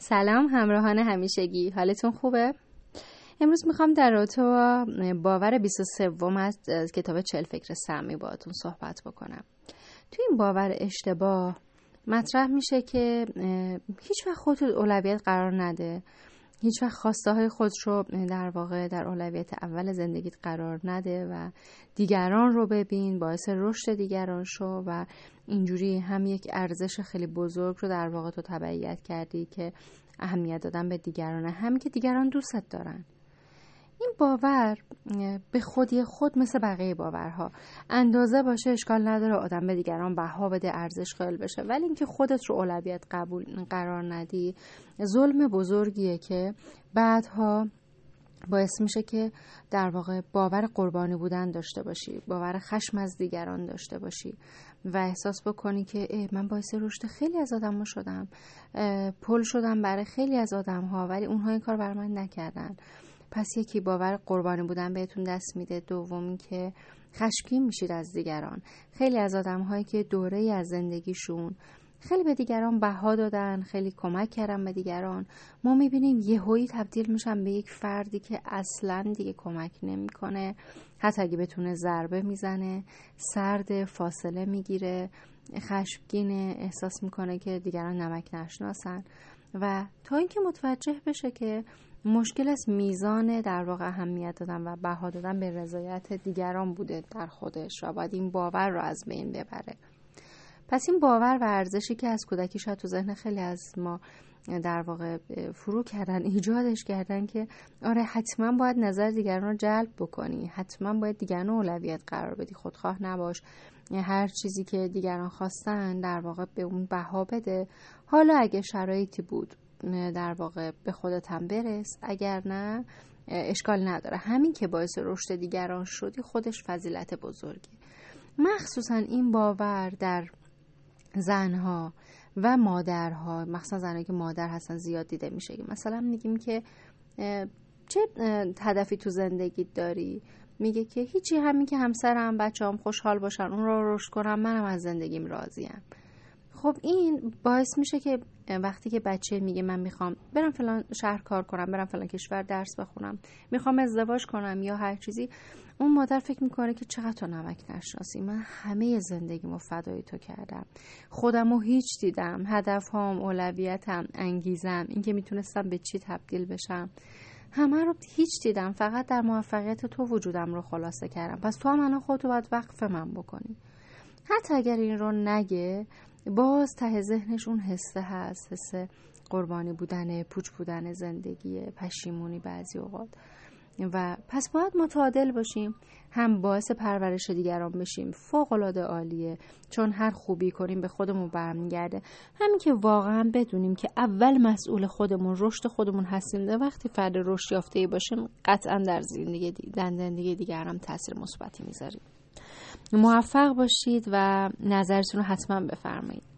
سلام همراهان همیشگی. حالتون خوبه؟ امروز می‌خوام در رابطه با باور 23 از کتاب چل فکر سمی باهاتون صحبت بکنم. توی این باور اشتباه مطرح میشه که هیچ وقت خودت اولویت قرار نده. هیچ وقت خواسته های خود رو در واقع در اولویت اول زندگیت قرار نده و دیگران رو ببین باعث رشد دیگران شو و اینجوری هم یک ارزش خیلی بزرگ رو در واقع تو تبعیت کردی که اهمیت دادن به دیگرانه. هم که دیگران دوستت دارن. این باور به خودی خود مثل بقیه باورها. اندازه باشه اشکال نداره آدم به دیگران بها بده ارزش قائل بشه. ولی اینکه خودت رو اولویت قبول قرار ندی ظلم بزرگیه که بعدها باعث میشه که در واقع باور قربانی بودن داشته باشی باور خشم از دیگران داشته باشی و احساس بکنی که من باعث رشد خیلی از آدم ها شدم پل شدم برای خیلی از آدم ها ولی اونها این کار بر من نکردن. پس یکی باور قربانی بودن بهتون دست میده. دومی که خشمگین میشید از دیگران. خیلی از آدم هایی که دوره از زندگیشون خیلی به دیگران بها دادن خیلی کمک کردن به دیگران. ما می‌بینیم یهویی تبدیل میشن به یک فردی که اصلا دیگه کمک نمی‌کنه. حتی اگه بتونه ضربه می‌زنه سرد فاصله می‌گیره خشمگین احساس می‌کنه که دیگران نمک نشناسن. و تا اینکه متوجه بشه که مشکل از میزان در واقع اهمیت دادن و بها دادن به رضایت دیگران بوده در خودش و باید این باور رو از بین ببره. پس این باور و ارزشی که از کودکی شاید تو ذهن خیلی از ما در واقع فرو کردن ایجادش کردن که آره حتما باید نظر دیگران رو جلب بکنی. حتما باید دیگران اولویت قرار بدی. خودخواه نباش. هر چیزی که دیگران خواستن در واقع به اون بها بده. حالا اگه شرایطی بود در واقع به خودت هم برس. اگر نه اشکال نداره. همین که باعث رشد دیگران شدی خودش فضیلت بزرگی. مخصوصا این باور در زنها و مادرها مخصوصا زنهایی که مادر هستن زیاد دیده میشه. مثلا میگیم که چه هدفی تو زندگی داری؟ میگه که هیچی همین که همسرم بچه هم خوشحال باشن اون رو رشد کنم منم از زندگیم راضیم. خب این باعث میشه که وقتی که بچه میگه من می‌خوام برم فلان شهر کار کنم برم فلان کشور درس بخونم می‌خوام ازدواج کنم یا هر چیزی اون مادر فکر می‌کنه که چقدر تو نمک نشناسی من همه زندگیمو فدای تو کردم. خودم رو هیچ دیدم هدف هام اولویتم انگیزم اینکه می‌تونستم به چی تبدیل بشم. همه رو هیچ دیدم فقط در موفقیت تو وجودم رو خلاصه کردم. پس تو هم الان خودتو باید وقف من بکنی. حتی اگر این رو نگه باز ته ذهنش اون حسه هست حس قربانی بودن پوچ بودن زندگی پشیمونی بعضی اوقات. و پس باید متعادل باشیم هم باعث پرورش دیگران بشیم فوق العاده عالیه. چون هر خوبی کنیم به خودمون برمیگرده. همین که واقعا بدونیم که اول مسئول خودمون رشد خودمون هستیم. ده وقتی فرد رشد یافته باشیم قطعا در زندگی در زندگی دیگران تاثیر مثبتی می‌ذاریم. موفق باشید و نظرتون رو حتما بفرمایید.